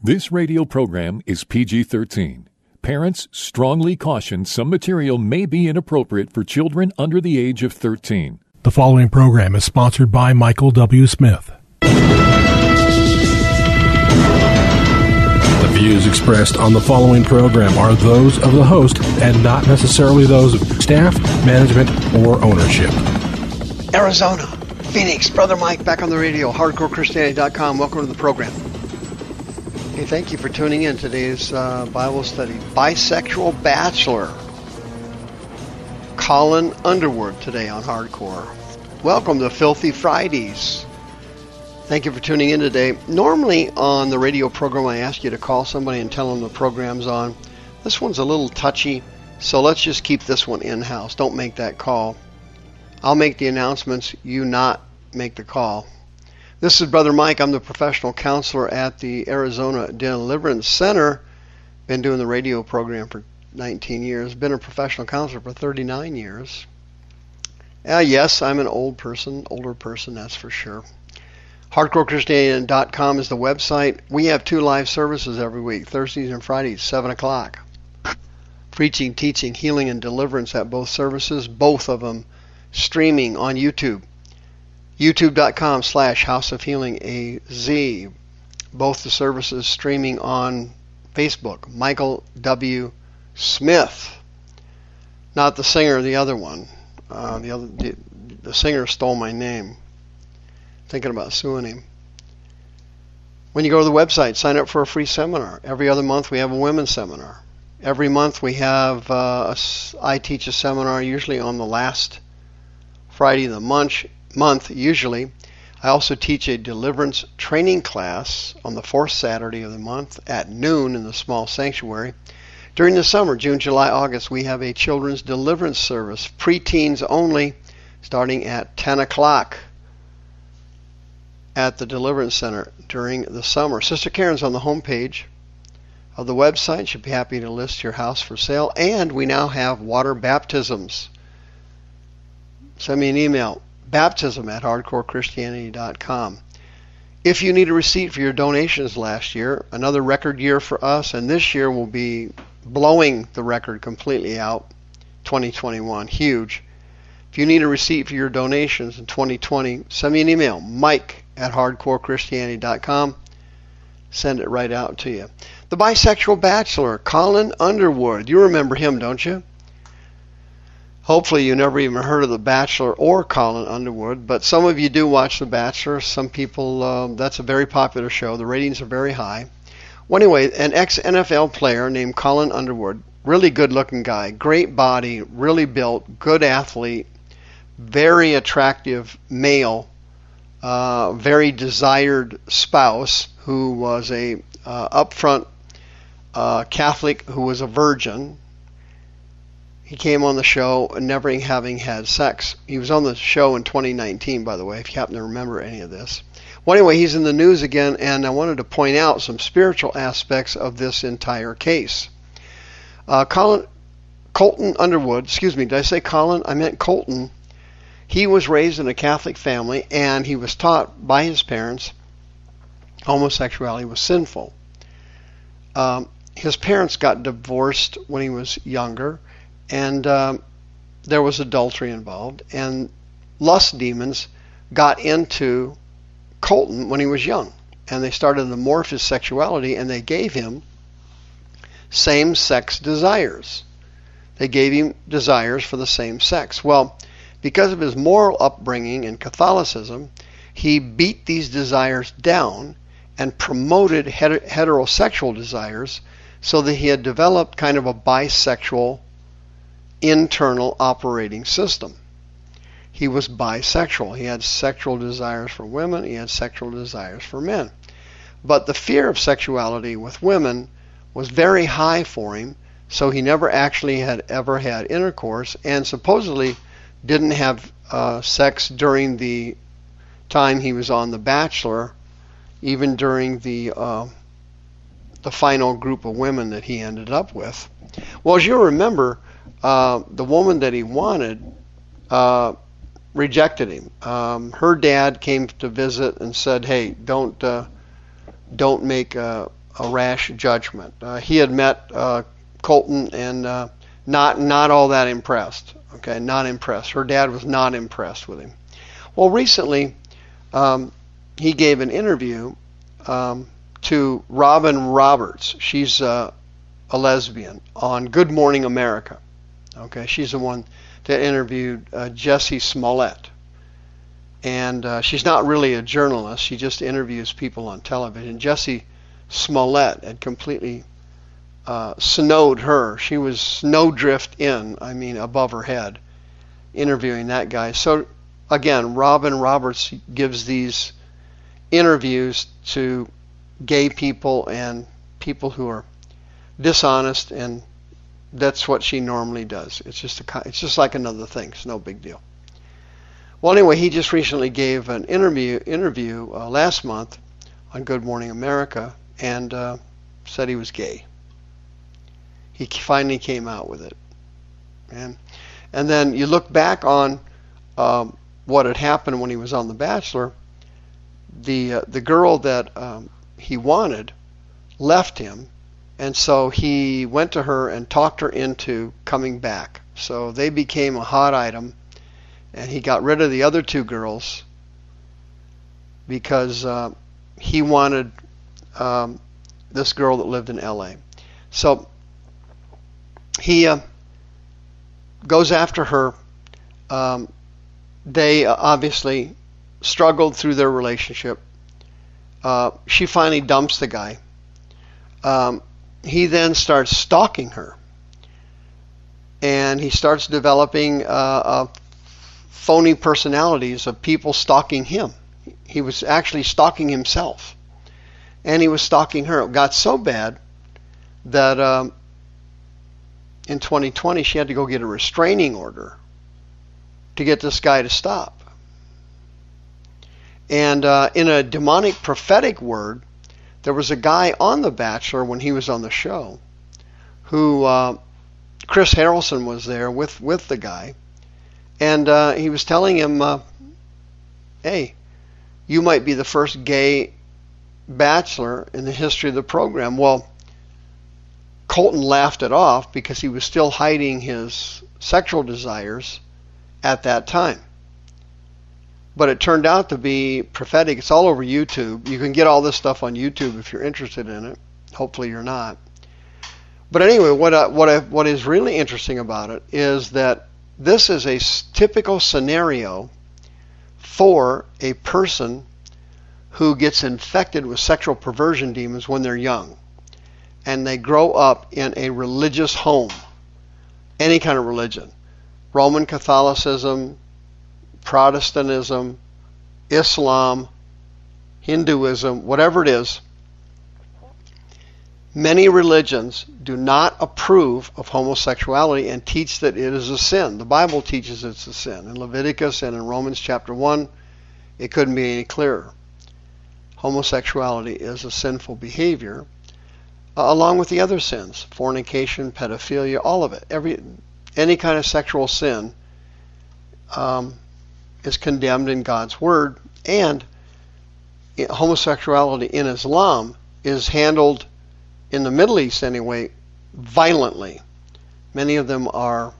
This radio program is PG 13. Parents strongly caution some material may be inappropriate for children under the age of 13. The following program is sponsored by Michael W. Smith. The views expressed on the following program are those of the host and not necessarily those of staff, management, or ownership. Arizona, Phoenix, Brother Mike back on the radio, hardcorechristianity.com. Welcome to the program. Hey, thank you for tuning in today's uh, Bible study. Bisexual Bachelor, Colin Underwood today on Hardcore. Welcome to Filthy Fridays. Thank you for tuning in today. Normally on the radio program, I ask you to call somebody and tell them the program's on. This one's a little touchy, so let's just keep this one in house. Don't make that call. I'll make the announcements, you not make the call. This is Brother Mike. I'm the professional counselor at the Arizona Deliverance Center. Been doing the radio program for 19 years. Been a professional counselor for 39 years. Uh, yes, I'm an old person, older person, that's for sure. HardcoreChristianity.com is the website. We have two live services every week, Thursdays and Fridays, 7 o'clock. Preaching, teaching, healing, and deliverance at both services, both of them streaming on YouTube youtube.com slash house of healing az both the services streaming on facebook. Michael w. Smith. Not the singer the other one. Uh, the other the, the singer stole my name. Thinking about suing him. When you go to the website sign up for a free seminar. Every other month we have a women's seminar. Every month we have uh, a, I teach a seminar usually on the last friday of the month month usually. I also teach a deliverance training class on the fourth Saturday of the month at noon in the small sanctuary. During the summer, June, July, August, we have a children's deliverance service, preteens only, starting at 10 o'clock at the Deliverance Center during the summer. Sister Karen's on the homepage of the website. She'll be happy to list your house for sale. And we now have water baptisms. Send me an email, baptism at hardcorechristianity.com. If you need a receipt for your donations last year, another record year for us, and this year will be blowing the record completely out, 2021, huge. If you need a receipt for your donations in 2020, send me an email, mike at hardcorechristianity.com. Send it right out to you. The bisexual bachelor, Colin Underwood. You remember him, don't you? Hopefully, you never even heard of The Bachelor or Colin Underwood, but some of you do watch The Bachelor. Some people, um, that's a very popular show. The ratings are very high. Well, anyway, an ex NFL player named Colin Underwood, really good looking guy, great body, really built, good athlete, very attractive male, uh, very desired spouse who was a uh, upfront uh, Catholic who was a virgin, he came on the show never having had sex. He was on the show in 2019, by the way, if you happen to remember any of this. Well, anyway, he's in the news again, and I wanted to point out some spiritual aspects of this entire case. Uh, Colin, Colton Underwood, excuse me, did I say Colin? I meant Colton. He was raised in a Catholic family, and he was taught by his parents homosexuality was sinful. Um, his parents got divorced when he was younger and um, there was adultery involved, and lust demons got into Colton when he was young, and they started to morph his sexuality, and they gave him same-sex desires. They gave him desires for the same sex. Well, because of his moral upbringing in Catholicism, he beat these desires down and promoted heterosexual desires so that he had developed kind of a bisexual internal operating system. He was bisexual. He had sexual desires for women, he had sexual desires for men. But the fear of sexuality with women was very high for him, so he never actually had ever had intercourse and supposedly didn't have uh, sex during the time he was on The Bachelor, even during the uh, the final group of women that he ended up with. Well, as you remember, uh, the woman that he wanted uh, rejected him. Um, her dad came to visit and said, "Hey, don't uh, don't make a, a rash judgment. Uh, he had met uh, Colton and not not all that impressed. Okay, not impressed. Her dad was not impressed with him. Well, recently um, he gave an interview um, to Robin Roberts. She's a lesbian on Good Morning America. Okay, she's the one that interviewed uh, Jussie Smollett. And uh, she's not really a journalist. She just interviews people on television. Jussie Smollett had completely uh, snowed her. She was snowdrift in, I mean, above her head, interviewing that guy. So again, Robin Roberts gives these interviews to gay people and people who are dishonest, and that's what she normally does. It's just a, it's just like another thing. It's no big deal. Well, anyway, he just recently gave an interview interview uh, last month on Good Morning America and uh, said he was gay. He finally came out with it, and and then you look back on um, what had happened when he was on The Bachelor. The uh, the girl that um, he wanted left him, and so he went to her and talked her into coming back. So they became a hot item, and he got rid of the other two girls because uh, he wanted um, this girl that lived in L.A. So he uh, goes after her. Um, they uh, obviously struggled through their relationship. Uh, she finally dumps the guy. Um, he then starts stalking her. And he starts developing uh, phony personalities of people stalking him. He was actually stalking himself. And he was stalking her. It got so bad that um, in 2020 she had to go get a restraining order to get this guy to stop. And uh, in a demonic prophetic word, there was a guy on The Bachelor when he was on the show who uh, Chris Harrison was there with, with the guy. And uh, he was telling him, uh, hey, you might be the first gay bachelor in the history of the program. Well, Colton laughed it off because he was still hiding his sexual desires at that time but it turned out to be prophetic. It's all over YouTube. You can get all this stuff on YouTube if you're interested in it. Hopefully, you're not. But anyway, what I, what I, what is really interesting about it is that this is a typical scenario for a person who gets infected with sexual perversion demons when they're young, and they grow up in a religious home, any kind of religion, Roman Catholicism, Protestantism, Islam, Hinduism, whatever it is, many religions do not approve of homosexuality and teach that it is a sin. The Bible teaches it's a sin. In Leviticus and in Romans chapter 1, it couldn't be any clearer. Homosexuality is a sinful behavior, uh, along with the other sins fornication, pedophilia, all of it. Every, any kind of sexual sin um, is condemned in God's Word, and homosexuality in Islam is handled in the Middle East anyway violently. Many of them are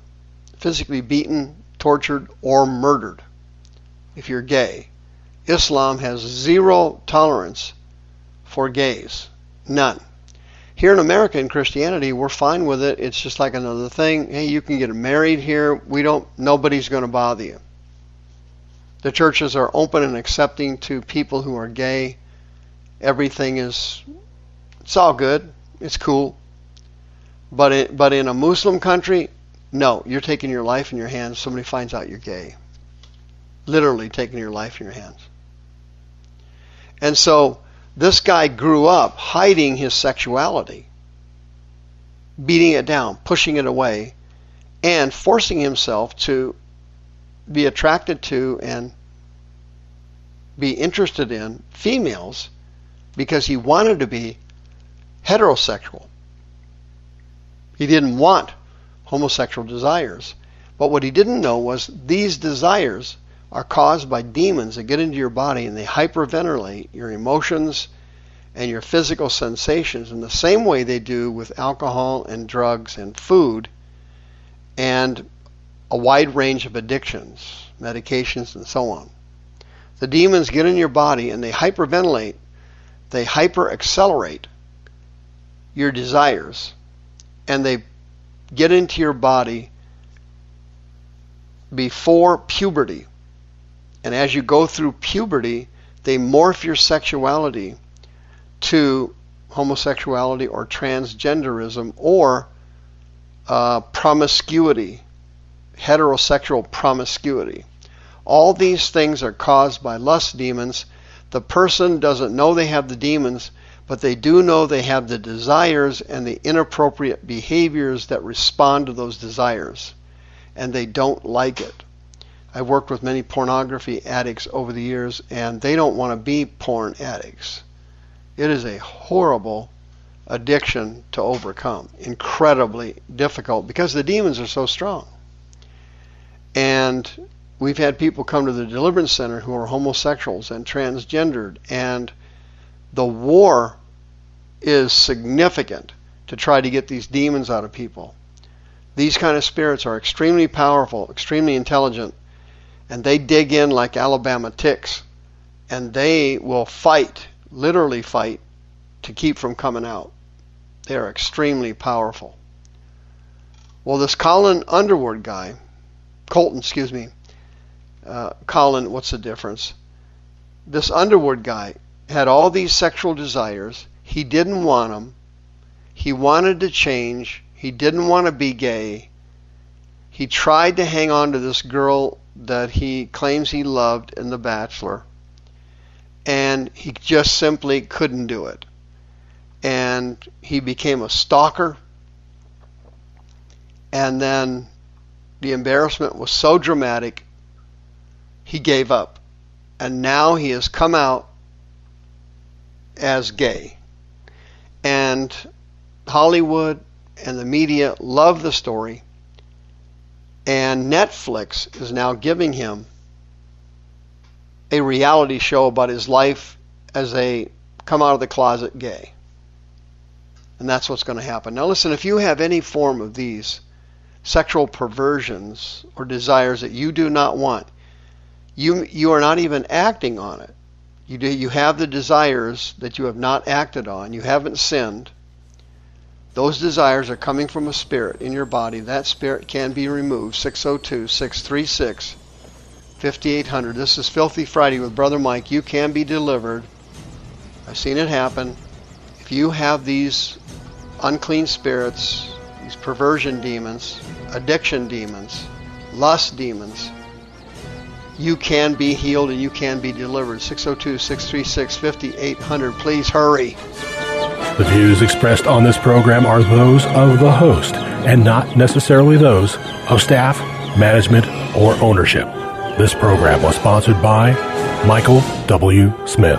physically beaten, tortured, or murdered if you're gay. Islam has zero tolerance for gays. None. Here in America in Christianity, we're fine with it. It's just like another thing. Hey, you can get married here. We don't nobody's going to bother you. The churches are open and accepting to people who are gay. Everything is, it's all good. It's cool. But it, but in a Muslim country, no, you're taking your life in your hands. Somebody finds out you're gay. Literally taking your life in your hands. And so this guy grew up hiding his sexuality, beating it down, pushing it away, and forcing himself to be attracted to and be interested in females because he wanted to be heterosexual. He didn't want homosexual desires. But what he didn't know was these desires are caused by demons that get into your body and they hyperventilate your emotions and your physical sensations in the same way they do with alcohol and drugs and food and a wide range of addictions, medications, and so on. The demons get in your body and they hyperventilate, they hyper accelerate your desires, and they get into your body before puberty. And as you go through puberty, they morph your sexuality to homosexuality or transgenderism or uh, promiscuity, heterosexual promiscuity. All these things are caused by lust demons. The person doesn't know they have the demons, but they do know they have the desires and the inappropriate behaviors that respond to those desires, and they don't like it. I've worked with many pornography addicts over the years, and they don't want to be porn addicts. It is a horrible addiction to overcome, incredibly difficult because the demons are so strong. And we've had people come to the deliverance center who are homosexuals and transgendered, and the war is significant to try to get these demons out of people. These kind of spirits are extremely powerful, extremely intelligent, and they dig in like Alabama ticks, and they will fight, literally fight, to keep from coming out. They are extremely powerful. Well, this Colin Underwood guy, Colton, excuse me, uh, Colin, what's the difference? This Underwood guy had all these sexual desires. He didn't want them. He wanted to change. He didn't want to be gay. He tried to hang on to this girl that he claims he loved in The Bachelor, and he just simply couldn't do it. And he became a stalker. And then the embarrassment was so dramatic, he gave up. And now he has come out as gay. And Hollywood and the media love the story. And Netflix is now giving him a reality show about his life as a come out of the closet gay. And that's what's going to happen. Now, listen, if you have any form of these sexual perversions or desires that you do not want, you, you are not even acting on it. You, do, you have the desires that you have not acted on. You haven't sinned. Those desires are coming from a spirit in your body. That spirit can be removed. 602 636 5800. This is Filthy Friday with Brother Mike. You can be delivered. I've seen it happen. If you have these unclean spirits, these perversion demons, addiction demons, lust demons, you can be healed and you can be delivered. 602 636 5800. Please hurry. The views expressed on this program are those of the host and not necessarily those of staff, management, or ownership. This program was sponsored by Michael W. Smith.